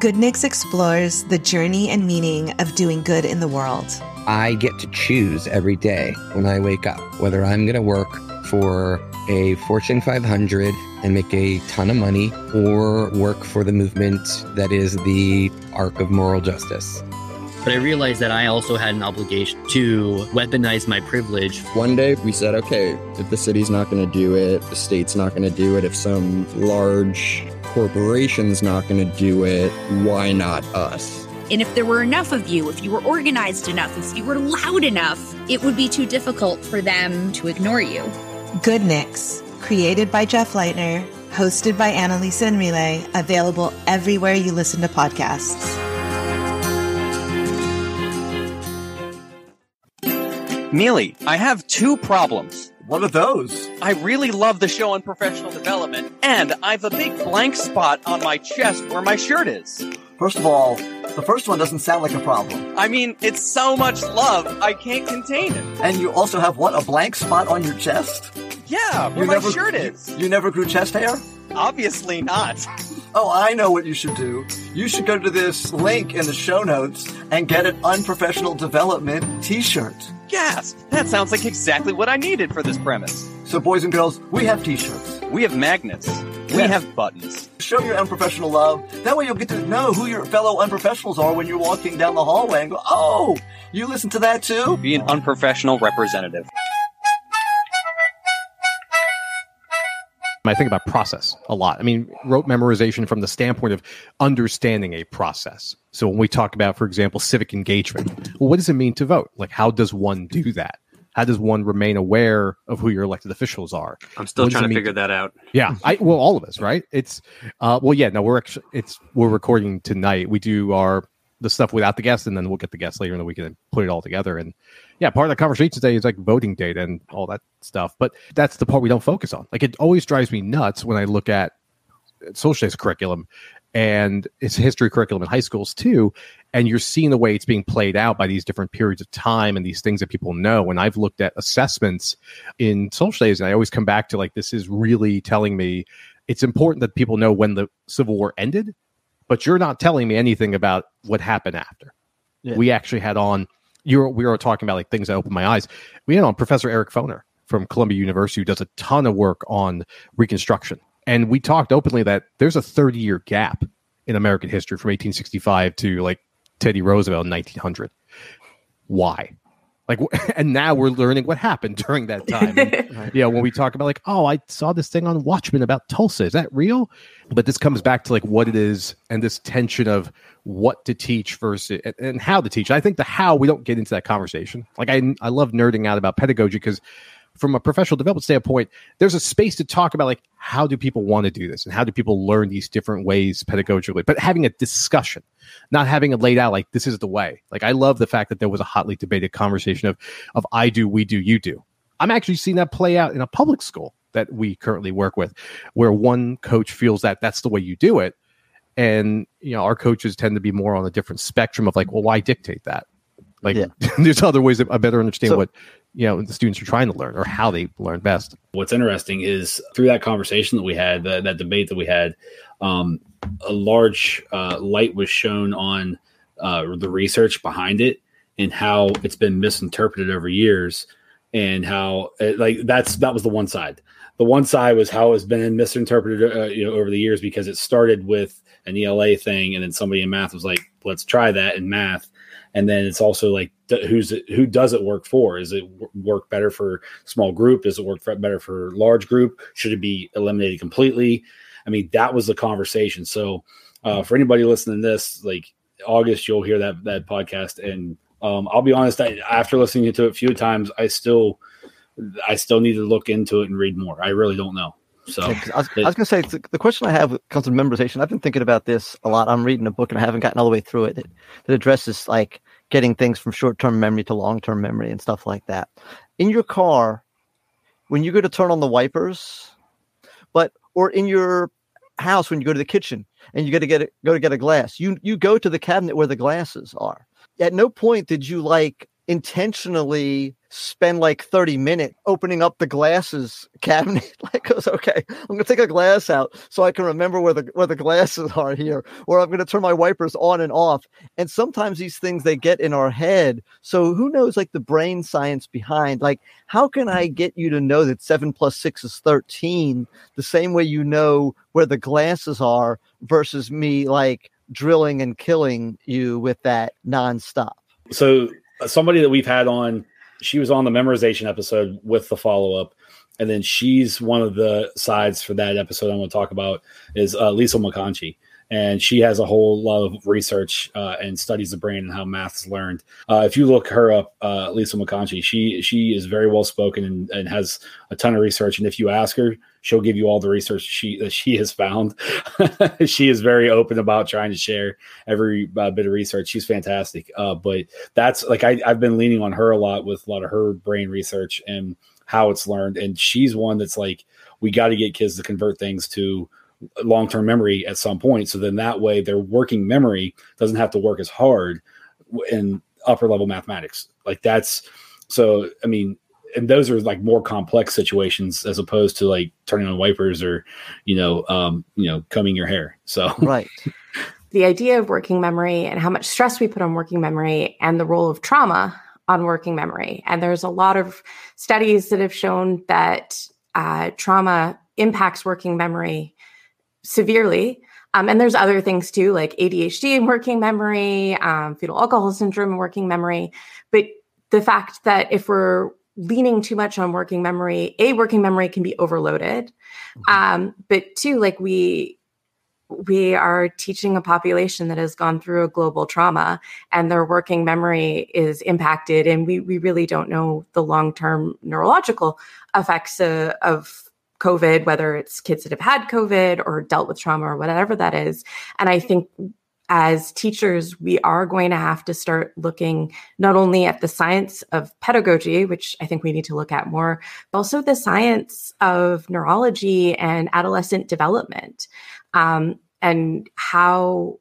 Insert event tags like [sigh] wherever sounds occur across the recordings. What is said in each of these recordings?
Goodniks explores the journey and meaning of doing good in the world. I get to choose every day when I wake up whether I'm going to work for a Fortune 500 and make a ton of money or work for the movement that is the arc of moral justice. But I realized that I also had an obligation to weaponize my privilege. One day we said, okay, if the city's not going to do it, the state's not going to do it, if some large corporation's not going to do it, why not us? And if there were enough of you, if you were organized enough, if you were loud enough, it would be too difficult for them to ignore you. Good Goodniks, created by Jeff Leitner, hosted by Annalisa and Relay, available everywhere you listen to podcasts. Mealey, I have two problems. What are those? I really love the show unprofessional development, and I've a big blank spot on my chest where my shirt is. First of all, the first one doesn't sound like a problem. I mean, it's so much love, I can't contain it. And you also have what, a blank spot on your chest? Yeah, where You my never- shirt is. You never grew chest hair? Obviously not. [laughs] Oh, I know what you should do. You should go to this link in the show notes and get an unprofessional development t-shirt. Gasp! That sounds like exactly what I needed for this premise. So boys and girls, we have t-shirts. We have magnets. We Yes. have buttons. Show your unprofessional love. That way you'll get to know who your fellow unprofessionals are when you're walking down the hallway and go, oh, you listen to that too? Be an unprofessional representative. I think about process a lot. I mean, rote memorization from the standpoint of understanding a process. So when we talk about, for example, civic engagement, well, what does it mean to vote? Like, how does one do that? How does one remain aware of who your elected officials are? I'm still What trying to figure that out. Yeah, I well, all of us, right? It's uh, well, yeah. No, we're actually it's we're recording tonight. We do our the stuff without the guests, and then we'll get the guests later in the week and put it all together. And yeah, part of the conversation today is like voting data and all that stuff. But that's the part we don't focus on. Like it always drives me nuts when I look at social studies curriculum and it's history curriculum in high schools too and you're seeing the way it's being played out by these different periods of time and these things that people know. And i've looked at assessments in social studies and i always come back to like this is really telling me it's important that people know when the civil war ended but you're not telling me anything about what happened after. Yeah. we actually had on you were, we were talking about like things that opened my eyes. We had on professor eric foner from columbia university who does a ton of work on reconstruction and we talked openly that there's a 30 year gap in American history from 1865 to like Teddy Roosevelt in 1900. Why? Like, [laughs] and now we're learning what happened during that time. And, [laughs] you know, when we talk about like, oh, I saw this thing on Watchmen about Tulsa. Is that real? But this comes back to like what it is and this tension of what to teach versus and, and how to teach. I think the how we don't get into that conversation. Like, I I love nerding out about pedagogy because from a professional development standpoint, there's a space to talk about like how do people want to do this and how do people learn these different ways pedagogically, but having a discussion, not having it laid out like this is the way. Like I love the fact that there was a hotly debated conversation of of I do, we do, you do. I'm actually seeing that play out in a public school that we currently work with, where one coach feels that that's the way you do it, and you know our coaches tend to be more on a different spectrum of like, well, why dictate that? Like, [laughs] there's other ways that I better understand So- what you know the students are trying to learn or how they learn best. What's interesting is through that conversation that we had, that, that debate that we had, um, a large uh, light was shown on uh, the research behind it and how it's been misinterpreted over years, and how it, like that's that was the one side. The one side was how it's been misinterpreted, uh, you know, over the years because it started with an ELA thing, and then somebody in math was like, "Let's try that in math." And then it's also like who's it, who does it work for? Is it work better for small group? Does it work for, better for large group? Should it be eliminated completely? I mean that was the conversation. So uh, for anybody listening to this like august you'll hear that that podcast. And um, i'll be honest I, after listening to it a few times i still i still need to look into it and read more. I really don't know. So I was, I was going to say the, the question I have comes to memorization. I've been thinking about this a lot. I'm reading a book and I haven't gotten all the way through it that, that addresses like getting things from short term memory to long term memory and stuff like that. In your car, when you go to turn on the wipers, but or in your house when you go to the kitchen and you got to get a, go to get a glass, you you go to the cabinet where the glasses are. At no point did you like intentionally spend like 30 minutes opening up the glasses [laughs] cabinet like goes okay i'm to take a glass out so i can remember where the where the glasses are here or i'm to turn my wipers on and off. And sometimes these things they get in our head. So who knows like the brain science behind like how can i get you to know that 7 plus 6 is 13 the same way you know where the glasses are versus me like drilling and killing you with that nonstop? So uh, somebody that we've had on, she was on the memorization episode with the follow up, and then she's one of the sides for that episode I'm going to talk about is uh, Lisa McConchie. And she has a whole lot of research uh, and studies the brain and how math is learned. Uh, if you look her up, uh, Lisa McConchie, she she is very well spoken and, and has a ton of research. And if you ask her, she'll give you all the research she that she has found. [laughs] she is very open about trying to share every uh, bit of research. She's fantastic. Uh, but that's like I, I've been leaning on her a lot with a lot of her brain research and how it's learned. And she's one that's like we got to get kids to convert things to long term memory at some point. So then that way their working memory doesn't have to work as hard in upper level mathematics. Like that's so. I mean, and those are like more complex situations as opposed to like turning on wipers or you know um you know combing your hair. So [laughs] right. The idea of working memory and how much stress we put on working memory and the role of trauma on working memory. And there's a lot of studies that have shown that uh, trauma impacts working memory severely. Um, and there's other things too like adhd and working memory um, fetal alcohol syndrome and working memory. But the fact that if we're leaning too much on working memory. A working memory can be overloaded. Um, but two like we we are teaching a population that has gone through a global trauma and their working memory is impacted. And we, we really don't know the long-term neurological effects uh, of covid whether it's kids that have had covid or dealt with trauma or whatever that is. And i think as teachers, we are going to have to start looking not only at the science of pedagogy, which I think we need to look at more, but also the science of neurology and adolescent development, um, and how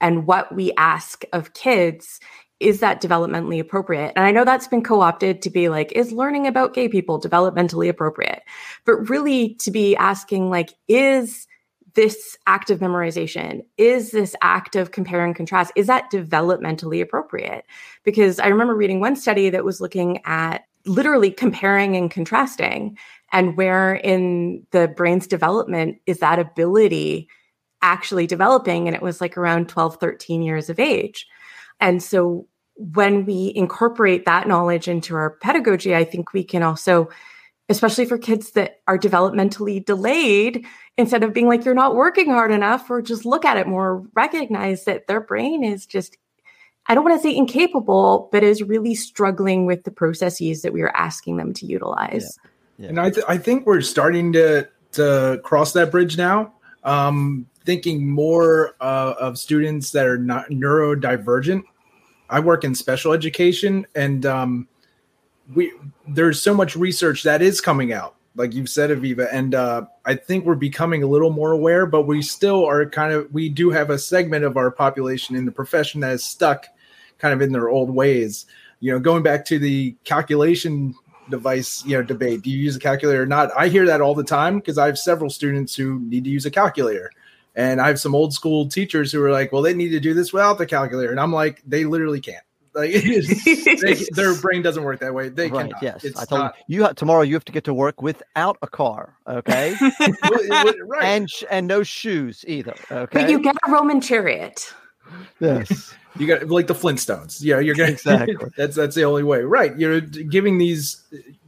and what we ask of kids is that developmentally appropriate? And I know that's been co opted to be like, is learning about gay people developmentally appropriate? But really to be asking, like, is this act of memorization is this act of compare and contrast is that developmentally appropriate? Because i remember reading one study that was looking at literally comparing and contrasting and where in the brain's development is that ability actually developing and it was like around 12 13 years of age. And so when we incorporate that knowledge into our pedagogy i think we can also especially for kids that are developmentally delayed, instead of being like, you're not working hard enough, or just look at it more, recognize that their brain is just, I don't want to say incapable, but is really struggling with the processes that we are asking them to utilize. Yeah. Yeah. And I, th- I think we're starting to, to cross that bridge now. Um, thinking more uh, of students that are not neurodivergent. I work in special education and, um, we there's so much research that is coming out like you've said aviva and uh, i think we're becoming a little more aware but we still are kind of we do have a segment of our population in the profession that is stuck kind of in their old ways. You know going back to the calculation device you know debate do you use a calculator or not? I hear that all the time because i have several students who need to use a calculator. And i have some old school teachers who are like well they need to do this without the calculator. And i'm like they literally can't like [laughs] they, [laughs] their brain doesn't work that way. They right, cannot. Yes, It's I told not, you, you ha- tomorrow. You have to get to work without a car, okay? [laughs] right. And sh- and no shoes either, okay? But you get a Roman chariot. yes. You got like the Flintstones. Yeah, you're gonna Exactly. that's that's the only way. Right. You're giving these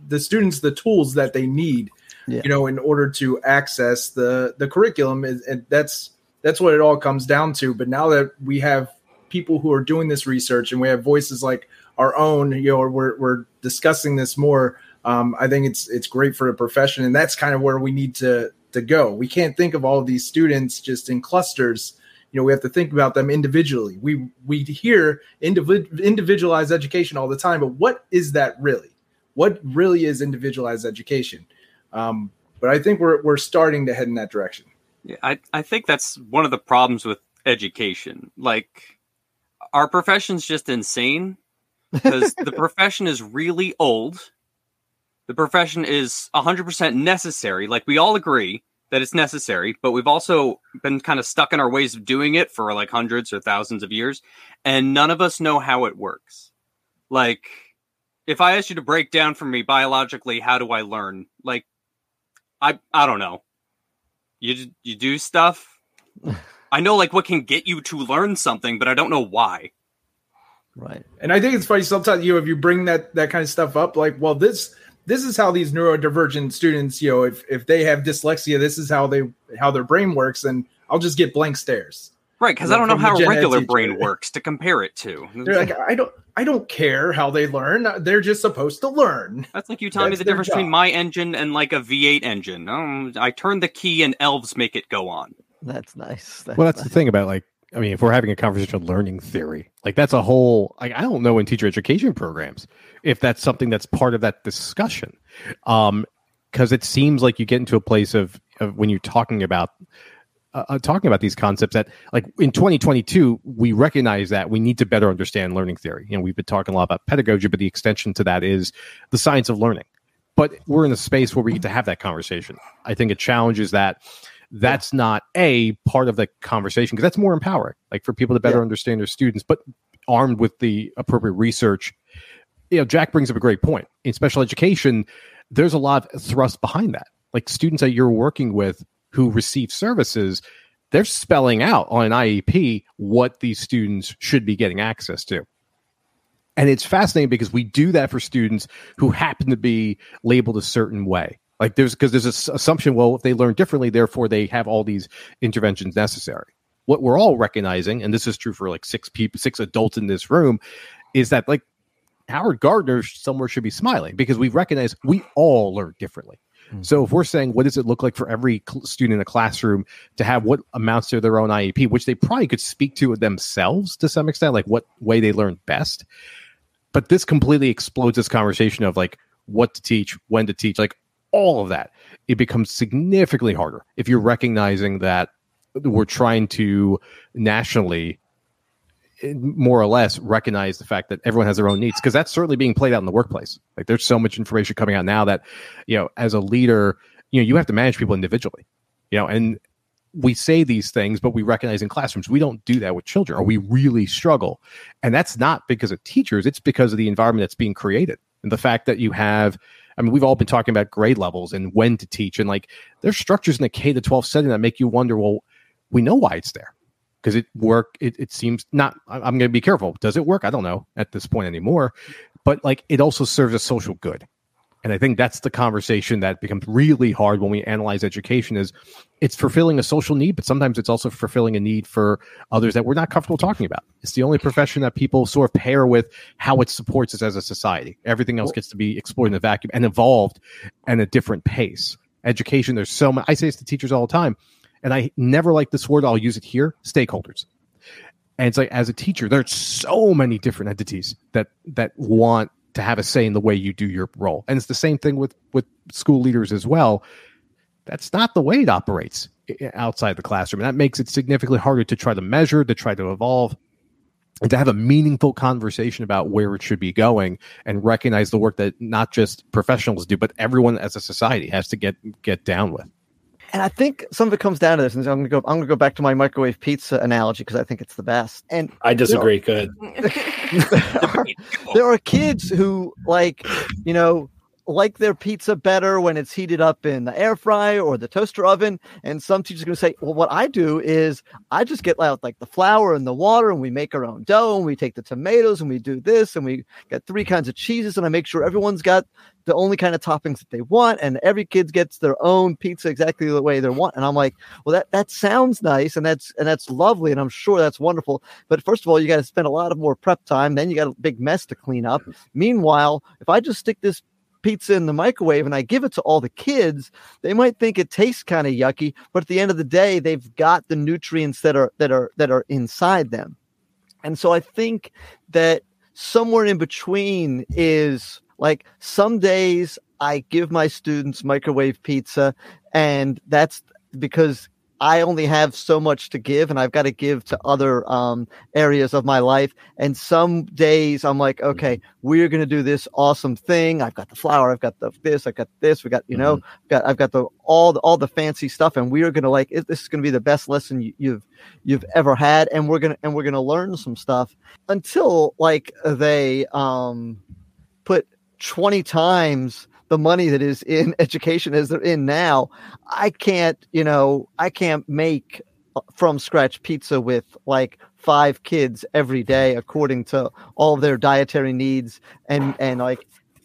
the students the tools that they need, Yeah. you know, in order to access the the curriculum. And and that's that's what it all comes down to. But now that we have people who are doing this research and we have voices like our own, you know, we're we're discussing this more. Um, I think it's it's great for the profession, and that's kind of where we need to to go. We can't think of all of these students just in clusters. You know, we have to think about them individually. We we hear individ, individualized education all the time, but what is that really? What really is individualized education? Um, but I think we're we're starting to head in that direction. Yeah, I, I think that's one of the problems with education. Like, our profession's just insane. because the [laughs] profession is really old. The profession is 100% necessary. Like we all agree that it's necessary, but we've also been kind of stuck in our ways of doing it for like hundreds or thousands of years, and none of us know how it works. Like, if I asked you to break down for me biologically, how do I learn? Like, I I don't know. You you do stuff. [laughs] I know like what can get you to learn something, but I don't know why. Right. And I think it's funny sometimes you know if you bring that that kind of stuff up, like, well, this this is how these neurodivergent students, you know, if if they have dyslexia, this is how they how their brain works, and I'll just get blank stares. Right, because I don't know how a regular brain [laughs] works to compare it to. They're like, I don't, I don't care how they learn. They're just supposed to learn. That's like you telling me the difference between my engine and like a V8 engine. Um, I turn the key and elves make it go on. That's nice. That's well, that's nice. the thing about like, I mean, if we're having a conversation on learning theory, like that's a whole, like, I don't know in teacher education programs if that's something that's part of that discussion. Um, because it seems like you get into a place of, of when you're talking about uh, uh, talking about these concepts that like in 2022 we recognize that we need to better understand learning theory you know we've been talking a lot about pedagogy but the extension to that is the science of learning but we're in a space where we get to have that conversation i think it challenges that that's not a part of the conversation because that's more empowering like for people to better Yeah. understand their students but armed with the appropriate research you know jack brings up a great point. In special education there's a lot of thrust behind that. Like students that you're working with who receive services they're spelling out on an iep what these students should be getting access to. And it's fascinating because we do that for students who happen to be labeled a certain way like there's because there's this assumption well if they learn differently therefore they have all these interventions necessary what we're all recognizing and this is true for like six people six adults in this room is that like howard gardner somewhere should be smiling because we recognize we all learn differently so if mm-hmm. we're saying what does it look like for every cl- student in a classroom to have what amounts to their own IEP, which they probably could speak to themselves to some extent, like what way they learn best. But this completely explodes this conversation of like what to teach, when to teach, like all of that. It becomes significantly harder. If you're recognizing that we're trying to nationally eh, more or less recognize the fact that everyone has their own needs because that's certainly being played out in the workplace. Like there's so much information coming out now that you know as a leader you know you have to manage people individually you know and we say these things but we recognize in classrooms we don't do that with children. Or we really struggle? And that's not because of teachers it's because of the environment that's being created. And the fact that you have I mean, we've all been talking about grade levels and when to teach, and like there's structures in the K to 12 setting that make you wonder, well, we know why it's there because it work. It, it seems not. I'm going to be careful. Does it work? I don't know at this point anymore. But like, it also serves a social good, and I think that's the conversation that becomes really hard when we analyze education. Is it's fulfilling a social need, but sometimes it's also fulfilling a need for others that we're not comfortable talking about. It's the only profession that people sort of pair with how it supports us as a society. Everything else gets to be explored in a vacuum and evolved at a different pace. Education, there's so much. I say this to teachers all the time, and I never like this word. I'll use it here: stakeholders. And it's like as a teacher, there's so many different entities that that want to have a say in the way you do your role. And it's the same thing with with school leaders as well. That's not the way it operates outside the classroom. And that makes it significantly harder to try to measure, to try to evolve, and to have a meaningful conversation about where it should be going and recognize the work that not just professionals do, but everyone as a society has to get get down with. And I think some of it comes down to this. And I'm gonna go. I'm gonna go back to my microwave pizza analogy because I think it's the best. And I disagree. Good. [laughs] there are kids who like, you know, like their pizza better when it's heated up in the air fryer or the toaster oven. And some teachers are going to say, well, what I do is I just get out like the flour and the water and we make our own dough and we take the tomatoes and we do this and we get three kinds of cheeses and I make sure everyone's got the only kind of toppings that they want and every kid gets their own pizza exactly the way they want. And I'm like, well, that, that sounds nice and that's, and that's lovely. And I'm sure that's wonderful. But first of all, you got to spend a lot of more prep time. Then you got a big mess to clean up. Meanwhile, if I just stick this pizza in the microwave and I give it to all the kids, they might think it tastes kind of yucky, but at the end of the day, they've got the nutrients that are that are that are inside them. And so I think that somewhere in between is like some days I give my students microwave pizza and that's because I only have so much to give and I've got to give to other um, areas of my life. And some days I'm like, okay, we're going to do this awesome thing. I've got the flower. I've got the this. I've got this. We got, you know, got, I've got the, all the, all the fancy stuff. And we are going to like, it, this is going to be the best lesson you, you've, you've ever had. And we're going to, and we're going to learn some stuff until like they um, put 20 times the money that is in [laughs] education as they're in now, I can't, you know, I can't make uh, from scratch pizza with like five kids every day according to all their dietary needs and and like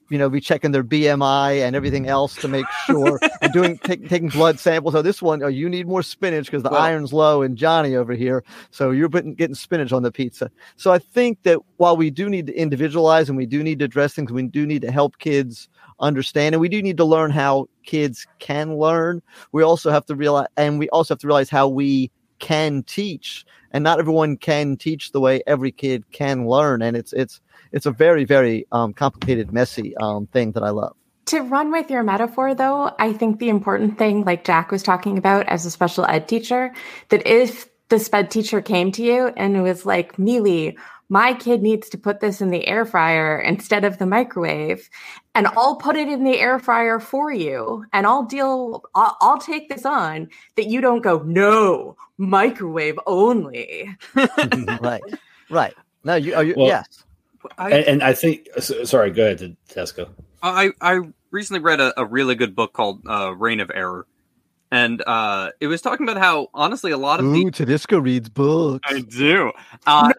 you know be checking their bmi and everything else to make sure and [laughs] doing take, taking blood samples. Oh this one oh you need more spinach because the Well- iron's low in johnny over here. So you're putting getting spinach on the pizza. So i think that while we do need to individualize and we do need to address things we do need to help kids understand and we do need to learn how kids can learn. We also have to realize and we also have to realize how we can teach and not everyone can teach the way every kid can learn and it's it's it's a very very um, complicated messy um, thing that i love. To run with your metaphor, though, I think the important thing, like Jack was talking about as a special ed teacher, that if the sped teacher came to you and it was like, Mealey, my kid needs to put this in the air fryer instead of the microwave, and I'll put it in the air fryer for you, and I'll deal, I'll, I'll take this on, that you don't go, no, microwave only. [laughs] right right no you, are you Well, yes and, and I think, sorry, go ahead, Tudisco. I I recently read a, a really good book called uh, Reign of Error, and uh, it was talking about how honestly a lot of the Ooh, Tudisco reads books. I do. Uh,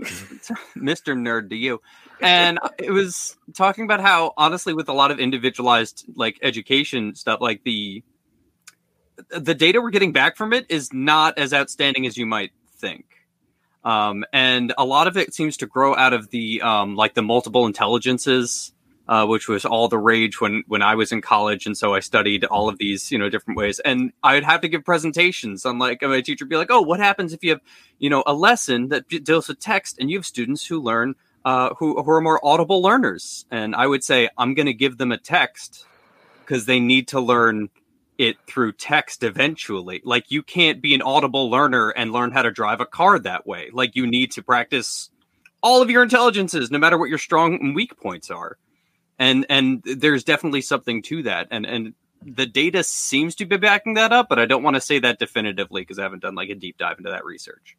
[laughs] Mr. Nerd to you. And it was talking about how honestly with a lot of individualized like education stuff like the the data we're getting back from it is not as outstanding as you might think. Um, and a lot of it seems to grow out of the um, like the multiple intelligences, uh, which was all the rage when when I was in college, and so I studied all of these you know different ways. And I'd have to give presentations on like my teacher would be like, "Oh, what happens if you have you know a lesson that deals with text, and you have students who learn uh, who who are more audible learners?" And I would say, "I'm going to give them a text because they need to learn." it through text eventually. Like you can't be an audible learner and learn how to drive a car that way. Like you need to practice all of your intelligences, no matter what your strong and weak points are. And and there's definitely something to that. And and the data seems to be backing that up, but I don't want to say that definitively because I haven't done like a deep dive into that research.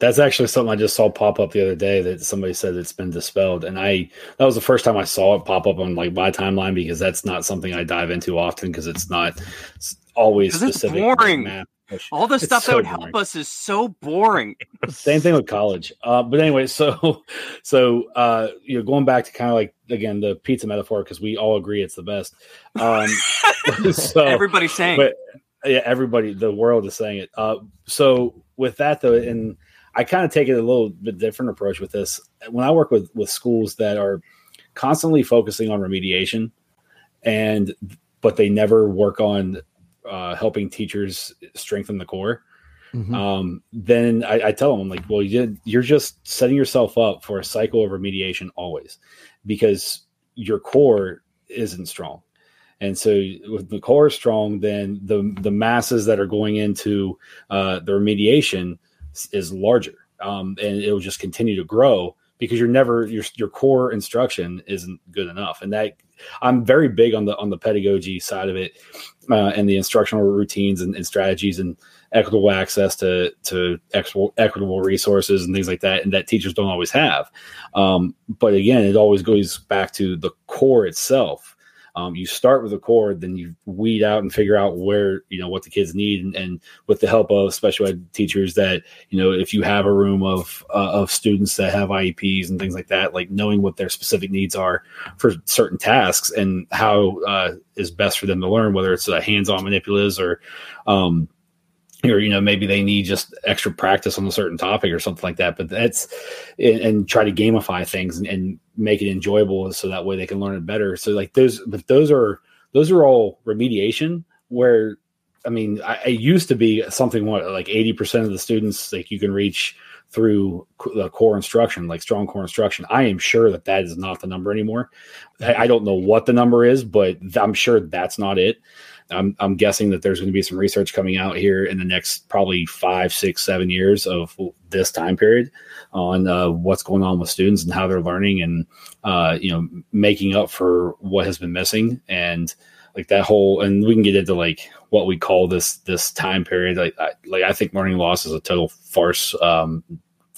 That's actually something I just saw pop up the other day that somebody said it's been dispelled, and I that was the first time I saw it pop up on like my timeline because that's not something I dive into often because it's not always it's specific. like, boring. All the stuff so that would boring. help us is so boring. [laughs] Same thing with college. Uh, but anyway, so [laughs] so uh, you know, going back to kind of like again the pizza metaphor because we all agree it's the best. Um, [laughs] so Everybody's saying. but yeah, everybody, the world is saying it. Uh, so with that though, and I kind of take it a little bit different approach with this. When I work with with schools that are constantly focusing on remediation, and but they never work on uh, helping teachers strengthen the core. Um, then I, I tell them, I'm like, well, you, you're just setting yourself up for a cycle of remediation always because your core isn't strong. And so, with the core strong, then the the masses that are going into uh, the remediation is larger, um, and it will just continue to grow because you're never your your core instruction isn't good enough. And that I'm very big on the on the pedagogy side of it, uh, and the instructional routines and, and strategies and equitable access to to equitable, equitable resources and things like that, and that teachers don't always have. Um, but again, it always goes back to the core itself. Um, you start with a core, then you weed out and figure out where you know what the kids need, and, and with the help of special ed teachers, that you know if you have a room of uh, of students that have IEPs and things like that, like knowing what their specific needs are for certain tasks and how uh, is best for them to learn, whether it's uh, hands-on manipulatives or um, [laughs] or you know maybe they need just extra practice on a certain topic or something like that but that's and, try to gamify things and, and make it enjoyable so that way they can learn it better. So like those but those are those are all remediation where i mean I, used to be something what like 80% of the students like you can reach through the core instruction like strong core instruction. I am sure that that is not the number anymore. I, I don't know what the number is but i'm sure that's not it I'm I'm guessing that there's going to be some research coming out here in the next probably five, six, seven years of this time period on uh, what's going on with students and how they're learning and uh, you know making up for what has been missing. And like that whole and we can get into like what we call this this time period. Like I, like I think learning loss is a total farce um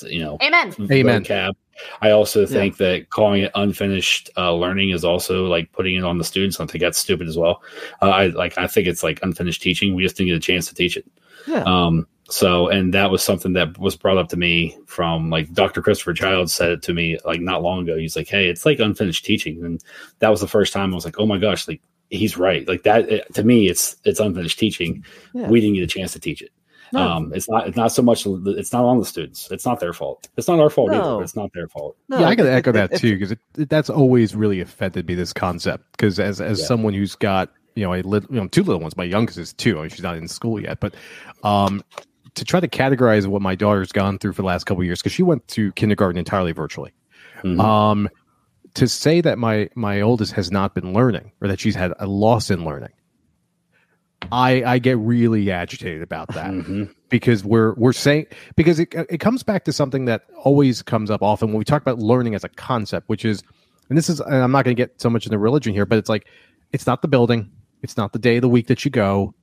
you know Amen. Amen. vocab. I also think that calling it unfinished uh, learning is also like putting it on the students. I think that's stupid as well. Uh, I like I think it's like unfinished teaching. We just didn't get a chance to teach it. Yeah. Um, so, and that was something that was brought up to me from like Dr. Christopher Child said it to me like not long ago. He's like, "Hey, it's like unfinished teaching," and that was the first time I was like, "Oh my gosh!" Like he's right. Like that it- to me, it's it's unfinished teaching. Yeah. We didn't get a chance to teach it. No. Um, it's not it's not so much it's not on the students. It's not their fault. It's not our fault No. either. But it's not their fault. yeah, I gotta echo that too because it, it- that's always really offended me. This concept because as as Yeah. someone who's got you know a little you know two little ones, my youngest is two. I mean, she's not in school yet, but um, to try to categorize what my daughter's gone through for the last couple of years because she went to kindergarten entirely virtually. Mhm. Um, to say that my my oldest has not been learning or that she's had a loss in learning, I I get really agitated about that Mhm. because we're we're saying because it it comes back to something that always comes up often when we talk about learning as a concept, which is and this is and I'm not going to get so much into religion here, but it's like it's not the building, it's not the day of the week that you go,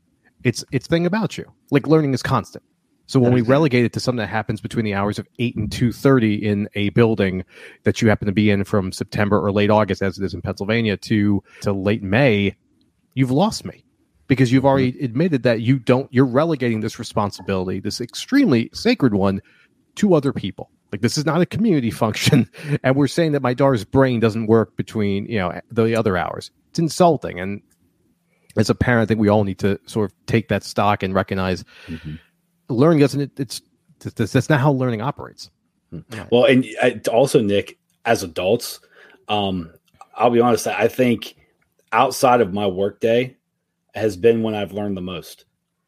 it's it's thing about you. Like learning is constant. So when we relegate it to something that happens between the hours of eight and two thirty in a building that you happen to be in from September or late August, as it is in Pennsylvania, to to late May, you've lost me because you've already mm-hmm. admitted that you don't. You're relegating this responsibility, this extremely sacred one, to other people. Like this is not a community [laughs] function, and we're saying that my daughter's brain doesn't work between you know the other hours. It's insulting, and as a parent, I think we all need to sort of take that stock and recognize mm-hmm. learning doesn't. It, it's that's, that's not how learning operates. Hmm. Well, and uh, also Nick, as adults, um, I'll be honest. I think outside of my workday has been when I've learned the most.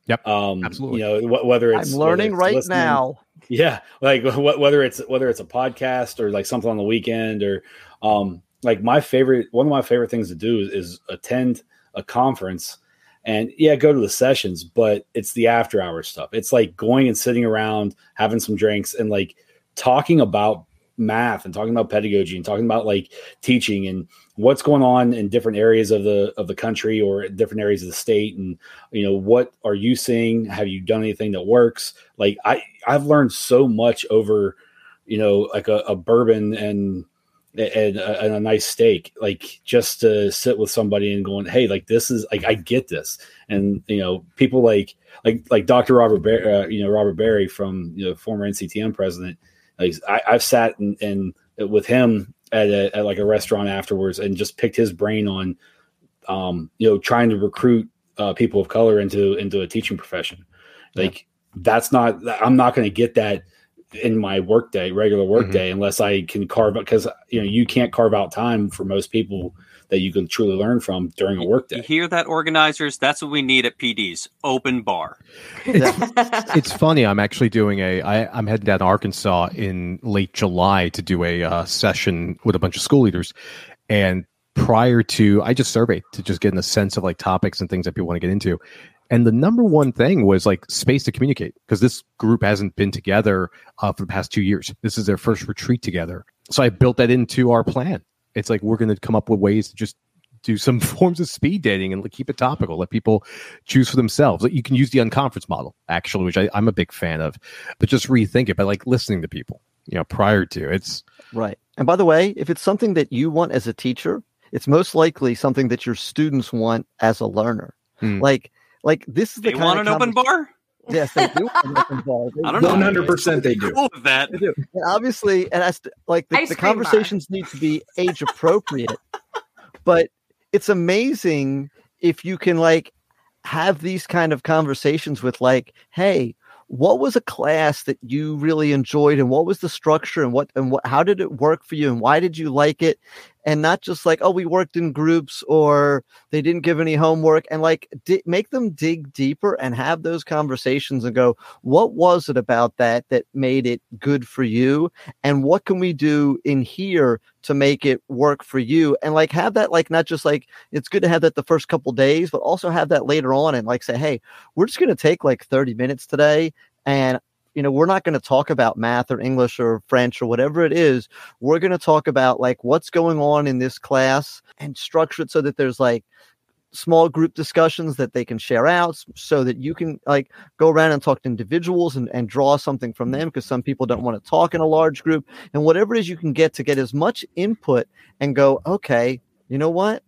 Yep, um, absolutely. You know, wh- whether it's I'm whether learning it's right listening- now. Yeah, like wh- whether it's whether it's a podcast or like something on the weekend or um, like my favorite one of my favorite things to do is, is attend a conference and yeah, go to the sessions, but it's the after hour stuff. It's like going and sitting around, having some drinks, and like talking about math and talking about pedagogy and talking about like teaching and what's going on in different areas of the of the country or different areas of the state? And you know what are you seeing? Have you done anything that works? Like i i've learned so much over you know like a, a bourbon and and a, and a nice steak like just to sit with somebody and going hey like this is like i get this. And you know people like like like dr robert Bar- uh, you know robert berry from you know former nctm president like I, i've sat and, and with him at, a, at like a restaurant afterwards and just picked his brain on um you know trying to recruit uh, people of color into into a teaching profession. Like that's not i'm not going to get that in my workday regular workday unless i can carve out because you know you can't carve out time for most people that you can truly learn from during a workday You hear that, organizers? That's what we need at PD's open bar. [laughs] it's funny. I'm actually doing a. I, I'm heading down to Arkansas in late July to do a uh, session with a bunch of school leaders, and prior to, I just surveyed to just get in a sense of like topics and things that people want to get into. And the number one thing was like space to communicate because this group hasn't been together uh, for the past two years. This is their first retreat together. So I built that into our plan. It's like we're going to come up with ways to just do some [laughs] forms of speed dating and keep it topical. Let people choose for themselves. Like, You can use the unconference model, actually, which I, I'm a big fan of, but just rethink it by like listening to people, you know, prior to it's Right. And by the way, if it's something that you want as a teacher, it's most likely something that your students want as a learner. Hmm. Like, like this is the They kind want of an open bar? Yes, they do. want an open bar. They I don't know. 100% they do. Cool with that. They do. And obviously, and as to, like the, the cream bar. conversations need to be age appropriate, but it's amazing if you can like have these kind of conversations with like, hey, what was a class that you really enjoyed and what was the structure and what and what how did it work for you and why did you like it and not just like, oh, we worked in groups or they didn't give any homework and like make them dig deeper and have those conversations and go, what was it about that that made it good for you? And what can we do in here to make it work for you? And like have that, like, not just like it's good to have that the first couple days, but also have that later on and like say, hey, we're just going to take like 30 minutes today and you know we're not going to talk about math or english or french or whatever it is. We're going to talk about like what's going on in this class and structure it so that there's like small group discussions that they can share out so that you can like go around and talk to individuals and, and draw something from them because some people don't want to talk in a large group. And whatever it is you can get to get as much input and go okay you know what?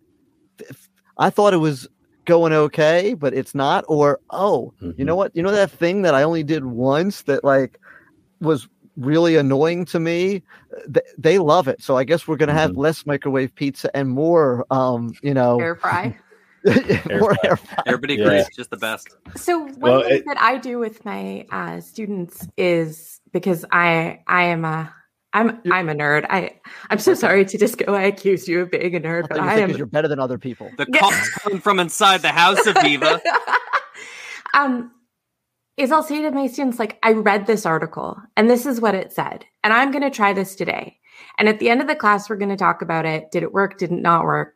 I thought it was going okay, but it's not, or oh, mm-hmm. you know what? You know that thing that I only did once that like was really annoying to me. Th- they love it. So I guess we're gonna have mm-hmm. less microwave pizza and more um, you know air fry. [laughs] more air fry. Everybody agrees, yeah. just the best. So one well, thing it, that I do with my uh, students is because I I am a I'm I'm a nerd. I I'm so sorry Tudisco. I accuse you of being a nerd, but I am. You're better than other people. The calls coming from inside the house Aviva. [laughs] um, is I'll say to my students like, I read this article and this is what it said, and I'm going to try this today. And at the end of the class, we're going to talk about it. Did it work? Did it not work?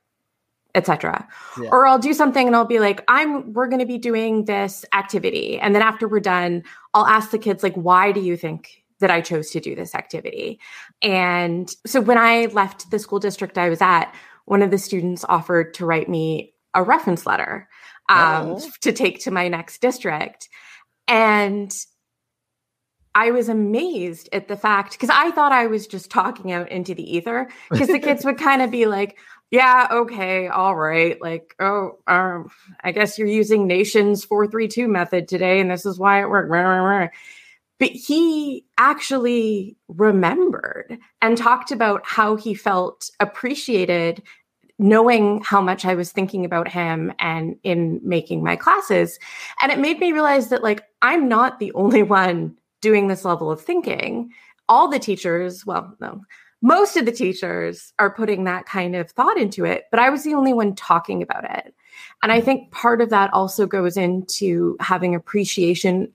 etc yeah. or i'll do something and i'll be like i'm we're going to be doing this activity and then after we're done i'll ask the kids like why do you think that I chose to do this activity. And so when I left the school district I was at, one of the students offered to write me a reference letter um, oh. to take to my next district. And I was amazed at the fact because I thought I was just talking out into the ether because the kids would [laughs] kind of be like, yeah, okay, all right. Like, oh, um, I guess you're using Nation's 432 method today, and this is why it worked but he actually remembered and talked about how he felt appreciated knowing how much I was thinking about him and in making my classes. And it made me realize that, like, I'm not the only one doing this level of thinking. All the teachers, well, no, most of the teachers are putting that kind of thought into it, but I was the only one talking about it. And I think part of that also goes into having appreciation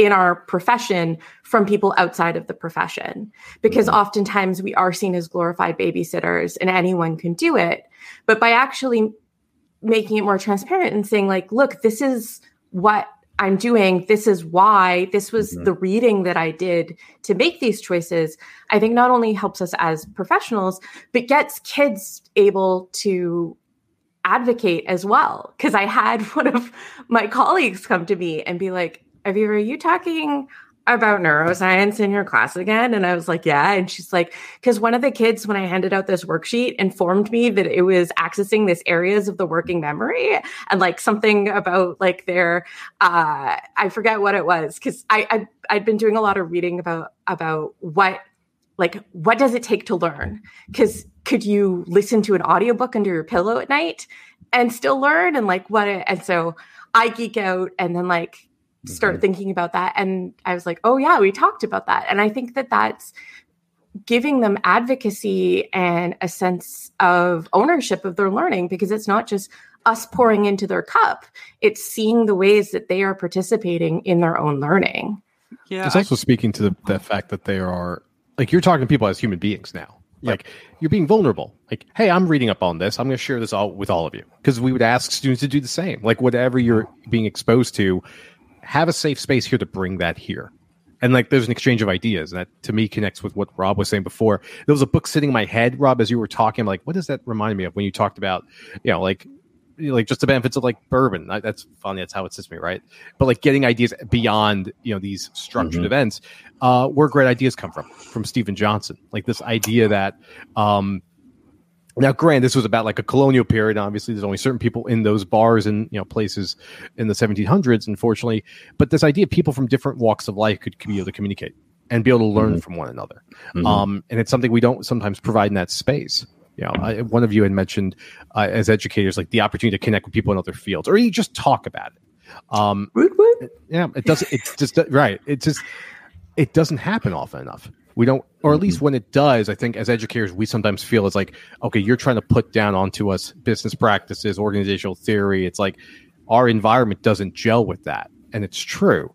in our profession from people outside of the profession. Because mm-hmm. oftentimes we are seen as glorified babysitters and anyone can do it. But by actually making it more transparent and saying like look this is what i'm doing. This is why. This was mm-hmm. the reading that i did to make these choices i think not only helps us as professionals but gets kids able to advocate as well. Because i had [laughs] one of my colleagues come to me and be like Aviva, are you talking about neuroscience in your class again? And I was like, yeah. And she's like, because one of the kids, when I handed out this worksheet, informed me that it was accessing this areas of the working memory and like something about like their, uh, I forget what it was. Cause I, I, I'd been doing a lot of reading about, about what, like, what does it take to learn? Cause could you listen to an audiobook under your pillow at night and still learn? And like, what, it, and so I geek out and then like, start mm-hmm. thinking about that. And i was like oh yeah we talked about that. And i think that that's giving them advocacy and a sense of ownership of their learning because it's not just us pouring into their cup. It's seeing the ways that they are participating in their own learning. Yeah. It's also speaking to the, the fact that they are like you're talking to people as human beings now. Like you're being vulnerable. Like hey i'm reading up on this. I'm going to share this all with all of you. Because we would ask students to do the same. Like whatever you're being exposed to have a safe space here to bring that here. And like there's an exchange of ideas. That to me connects with what Rob was saying before. There was a book sitting in my head, Rob, as you were talking. I'm like, what does that remind me of when you talked about, you know, like like just the benefits of like bourbon. That's funny. That's how it sits me, right? But like getting ideas beyond you know these structured mm-hmm. events, uh, where great ideas come from from Steven Johnson. Like this idea that um, now, granted, this was about like a colonial period. Obviously, there's only certain people in those bars and you know places in the 1700s, unfortunately. But this idea, of people from different walks of life could, could be able to communicate and be able to learn mm-hmm. from one another. Mm-hmm. Um, and it's something we don't sometimes provide in that space. You know, I, one of you had mentioned uh, as educators, like the opportunity to connect with people in other fields, or you just talk about it. Um, yeah, it doesn't. It's just right. It just it doesn't happen often enough. We don't, or at least when it does, I think as educators, we sometimes feel it's like, okay, you're trying to put down onto us business practices, organizational theory. It's like our environment doesn't gel with that. And it's true.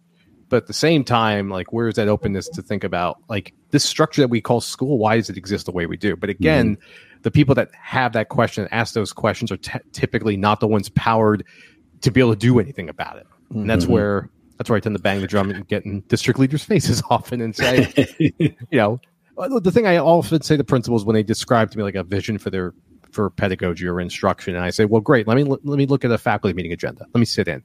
But at the same time, like, where's that openness to think about like this structure that we call school? Why does it exist the way we do? But again, the people that have that question, ask those questions, are t- typically not the ones powered to be able to do anything about it. And that's Mhm. where that's where I tend to bang the drum and get in district leaders' faces [laughs] often and say, [laughs] you know, the thing I often say to principals when they describe to me like a vision for their for pedagogy or instruction, and I say, well, great, let me let me look at a faculty meeting agenda. Let me sit in.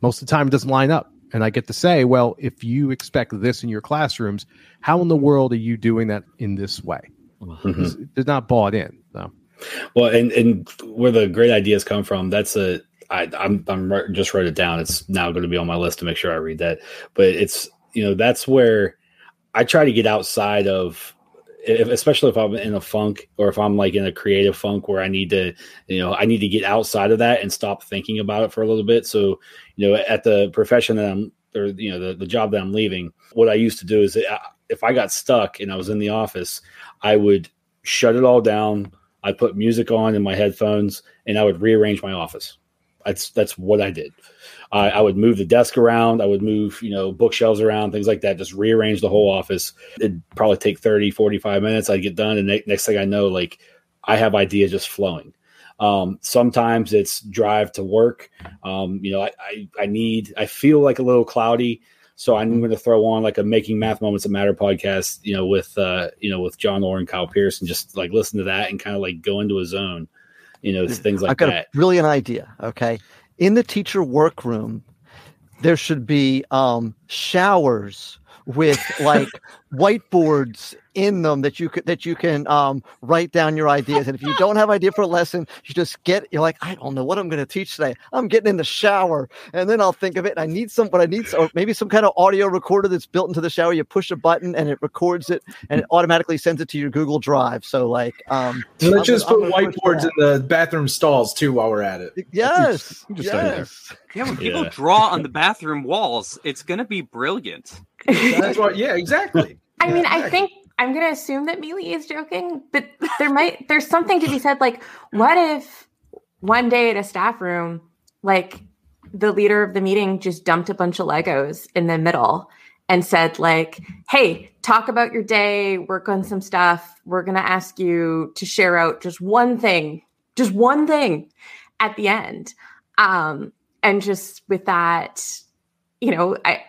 Most of the time, it doesn't line up, and I get to say, well, if you expect this in your classrooms, how in the world are you doing that in this way? Mhm. They're not bought in. So. Well, and and where the great ideas come from, that's a I I'm I'm just wrote it down. It's now going to be on my list to make sure I read that. But it's you know that's where I try to get outside of, if, especially if I'm in a funk or if I'm like in a creative funk where I need to you know I need to get outside of that and stop thinking about it for a little bit. So you know at the profession that I'm or you know the the job that I'm leaving, what I used to do is uh, if I got stuck and I was in the office, I would shut it all down. I'd put music on in my headphones and I would rearrange my office. That's that's what I did. I, I would move the desk around. I would move, you know, bookshelves around, things like that. Just rearrange the whole office. It'd probably take 30, 45 minutes. I'd get done. And ne- next thing I know, like I have ideas just flowing. Um, sometimes it's drive to work. Um, you know, I, I, I need, I feel like a little cloudy. So I'm going to throw on like a making math moments that matter podcast, you know, with, uh, you know, with Jon Orr and Kyle Pearce and just like listen to that and kind of like go into a zone, you know, things like I've got that. a brilliant idea. Okay. In the teacher workroom, there should be um, showers with like whiteboards in them that you could that you can um, write down your ideas. And if you don't have an idea for a lesson, you just get you're like, I don't know what I'm going to teach today. I'm getting in the shower, and then I'll think of it. And I need some, but I need some, or maybe some kind of audio recorder that's built into the shower. You push a button and it records it, and it automatically sends it to your Google Drive. So like, um, Let's I'm just put I'm gonna whiteboards in the bathroom stalls too while we're at it. Yes, just stay yes. Yeah, when people people draw on the bathroom walls, it's gonna be brilliant. That's what. Yeah, exactly. I mean, I think I'm going to assume that Mealey is joking, but there might there's something to be said. Like, what if one day at a staff room, like the leader of the meeting just dumped a bunch of Legos in the middle and said, like, "Hey, talk about your day, work on some stuff. We're going to ask you to share out just one thing, just one thing at the end." Um, and just with that, you know, I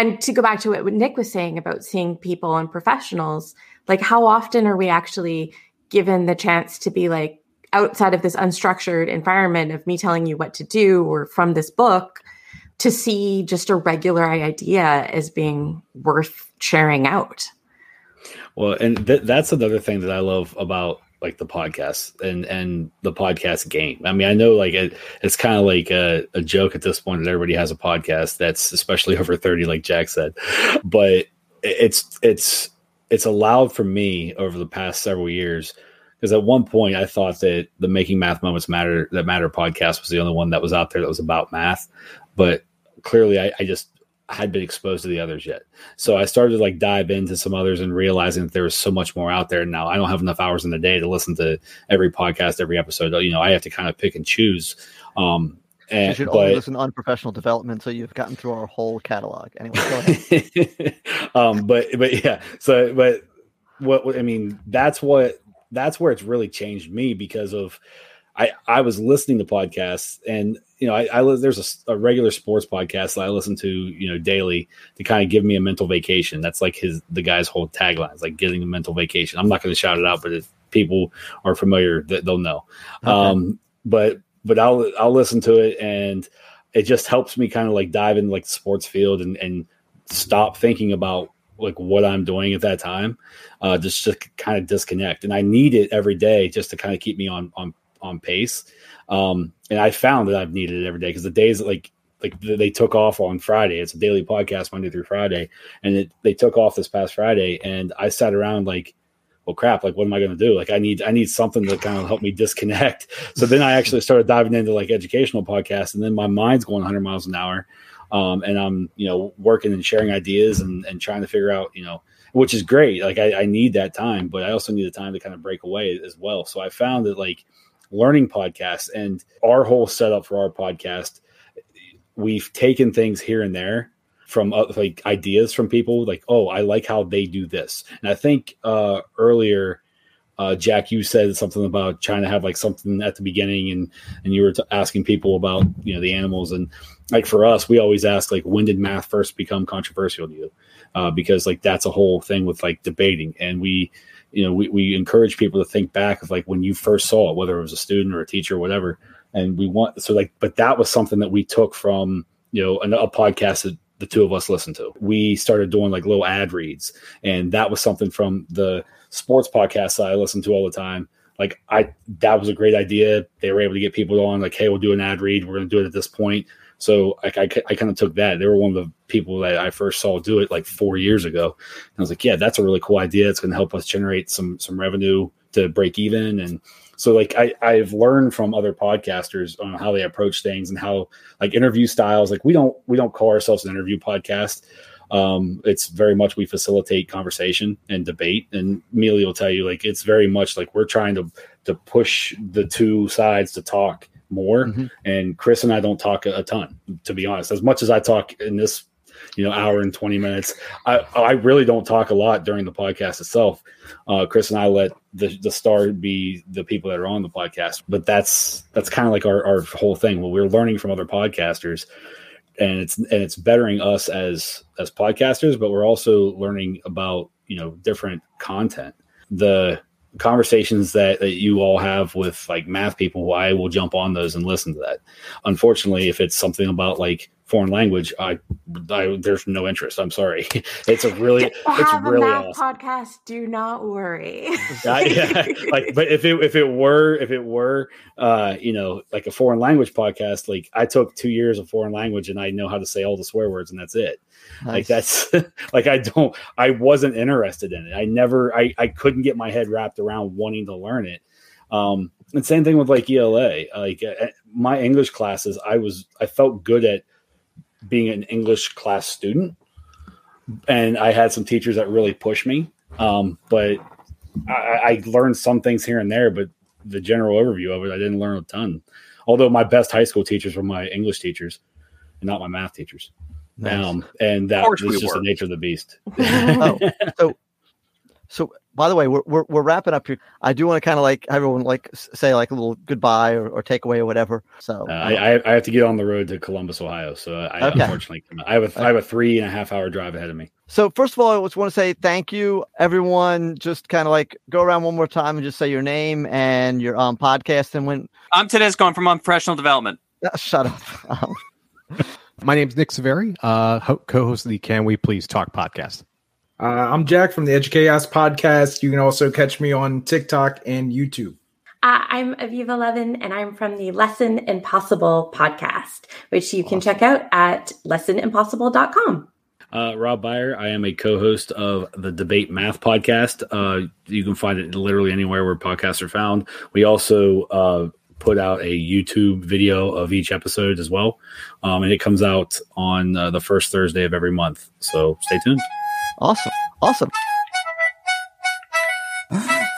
and to go back to what Nick was saying about seeing people and professionals, like how often are we actually given the chance to be like outside of this unstructured environment of me telling you what to do or from this book to see just a regular idea as being worth sharing out? Well, and th- that's another thing that I love about like the podcast and and the podcast game. I mean, I know like it, it's kind of like a, a joke at this point that everybody has a podcast that's especially [laughs] over 30 like Jack said. But it's it's it's allowed for me over the past several years because at one point I thought that the Making Math Moments Matter that Matter podcast was the only one that was out there that was about math, but clearly I, I just had been exposed to the others yet. So I started to like dive into some others and realizing that there was so much more out there. Now I don't have enough hours in the day to listen to every podcast, every episode. You know, I have to kind of pick and choose. Um, You and should only listen to unprofessional development, so you've gotten through our whole catalog. Anyway, go ahead. [laughs] um, but but yeah, so but what what- I mean that's what that's where it's really changed me because of I I was listening to podcasts and you know I, I there's a a, regular sports podcast that I listen to you know daily to kind of give me a mental vacation. That's like his the guy's whole tagline is like getting a mental vacation. I'm not going to shout it out, but if people are familiar, th- they'll know. Um, but but I'll I'll listen to it and it just helps me kind of like dive into like the sports field and and stop thinking about like what I'm doing at that time, uh, just to kind of disconnect. And I need it every day just to kind of keep me on on on pace. Um, and I found that I've needed it every day because the days like like they took off on Friday. It's a daily podcast Monday through Friday, and it, they took off this past Friday, and I sat around like, well, crap, like what am I going to do? Like I need I need something to kind of help me disconnect. [laughs] So then I actually started diving into like educational podcasts, and then my mind's going 100 miles an hour. um, and I'm you know working and sharing ideas and, and trying to figure out you know which is great. Like I, I need that time, but I also need the time to kind of break away as well. So I found that like learning podcasts and our whole setup for our podcast, we've taken things here and there from uh, like ideas from people like, oh, I like how they do this. And I think uh, earlier, uh, Jack, you said something about trying to have like something at the beginning, and and you were t- asking people about you know the animals, and like for us, we always ask like, when did math first become controversial to you? Uh, because like that's a whole thing with like debating, and we you know we, we encourage people to think back of like when you first saw it, whether it was a student or a teacher or whatever, and we want so like, but that was something that we took from you know a, a podcast that the two of us listened to. We started doing like little ad reads, and that was something from the sports podcast that I listen to all the time. Like I, that was a great idea. They were able to get people on. Like, hey, we'll do an ad read. We're going to do it at this point. So like I, I kind of took that. They were one of the people that I first saw do it like four years ago. And I was like, yeah, that's a really cool idea. It's going to help us generate some some revenue to break even and so like I, I've learned from other podcasters on how they approach things and how like interview styles. Like we don't we don't call ourselves an interview podcast. Um, it's very much we facilitate conversation and debate. And Mealey will tell you like it's very much like we're trying to to push the two sides to talk more. Mm-hmm. And Chris and I don't talk a, a ton, to be honest. As much as I talk in this you know hour and 20 minutes i i really don't talk a lot during the podcast itself uh, chris and i let the the star be the people that are on the podcast but that's that's kind of like our, our whole thing well we're learning from other podcasters and it's and it's bettering us as as podcasters but we're also learning about you know different content the conversations that, that you all have with like math people i will jump on those and listen to that. Unfortunately if it's something about like foreign language i, I there's no interest. I'm sorry. [laughs] It's a really it's have really math awesome. podcast. Do not worry. I- [laughs] yeah, like but if it if it were if it were uh you know like a foreign language podcast like i took two years of foreign language and i know how to say all the swear words and that's it. Like that's [laughs] like i don't i wasn't interested in it. I never i i couldn't get my head wrapped around wanting to learn it. Um and same thing with like ela like uh, my english classes i was i felt good at being an english class student and i had some teachers that really pushed me um but I, I learned some things here and there, but the general overview of it, I didn't learn a ton. Although my best high school teachers were my English teachers, and not my math teachers. Nice. Um, and that was we just were. the nature of the beast. [laughs] oh, so so by the way, we're, we're we're wrapping up here. I do want to kind of like everyone like say like a little goodbye or, or takeaway or whatever. So Uh, I, I I have to get on the road to Columbus, Ohio, so I Okay. unfortunately. I have a I have a three and a half hour drive ahead of me. So first of all, I just want to say thank you, everyone. Just kind of like go around one more time and just say your name and your um podcast and when. I'm Tudisco going from Unprofessional Development. Uh, [laughs] shut up. Um, [laughs] My name's Nick Zaveri, uh, co-host of the Can We Please Talk podcast. Uh, I'm Jack from the Educhaos podcast. You can also catch me on TikTok and YouTube. Uh, I'm Aviva Levin, and I'm from the Lesson Impossible podcast, which you can check out at lessonimpossible.com. Uh, Rob Baier, I am a co-host of the Debate Math podcast. Uh, you can find it literally anywhere where podcasts are found. We also uh, put out a YouTube video of each episode as well, um, and it comes out on uh, the first Thursday of every month. So stay tuned. Awesome, awesome.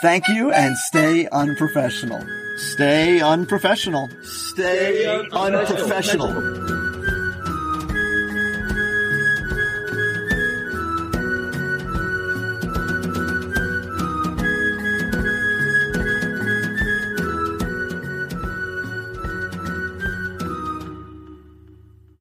Thank you and stay unprofessional. Stay unprofessional. Stay unprofessional.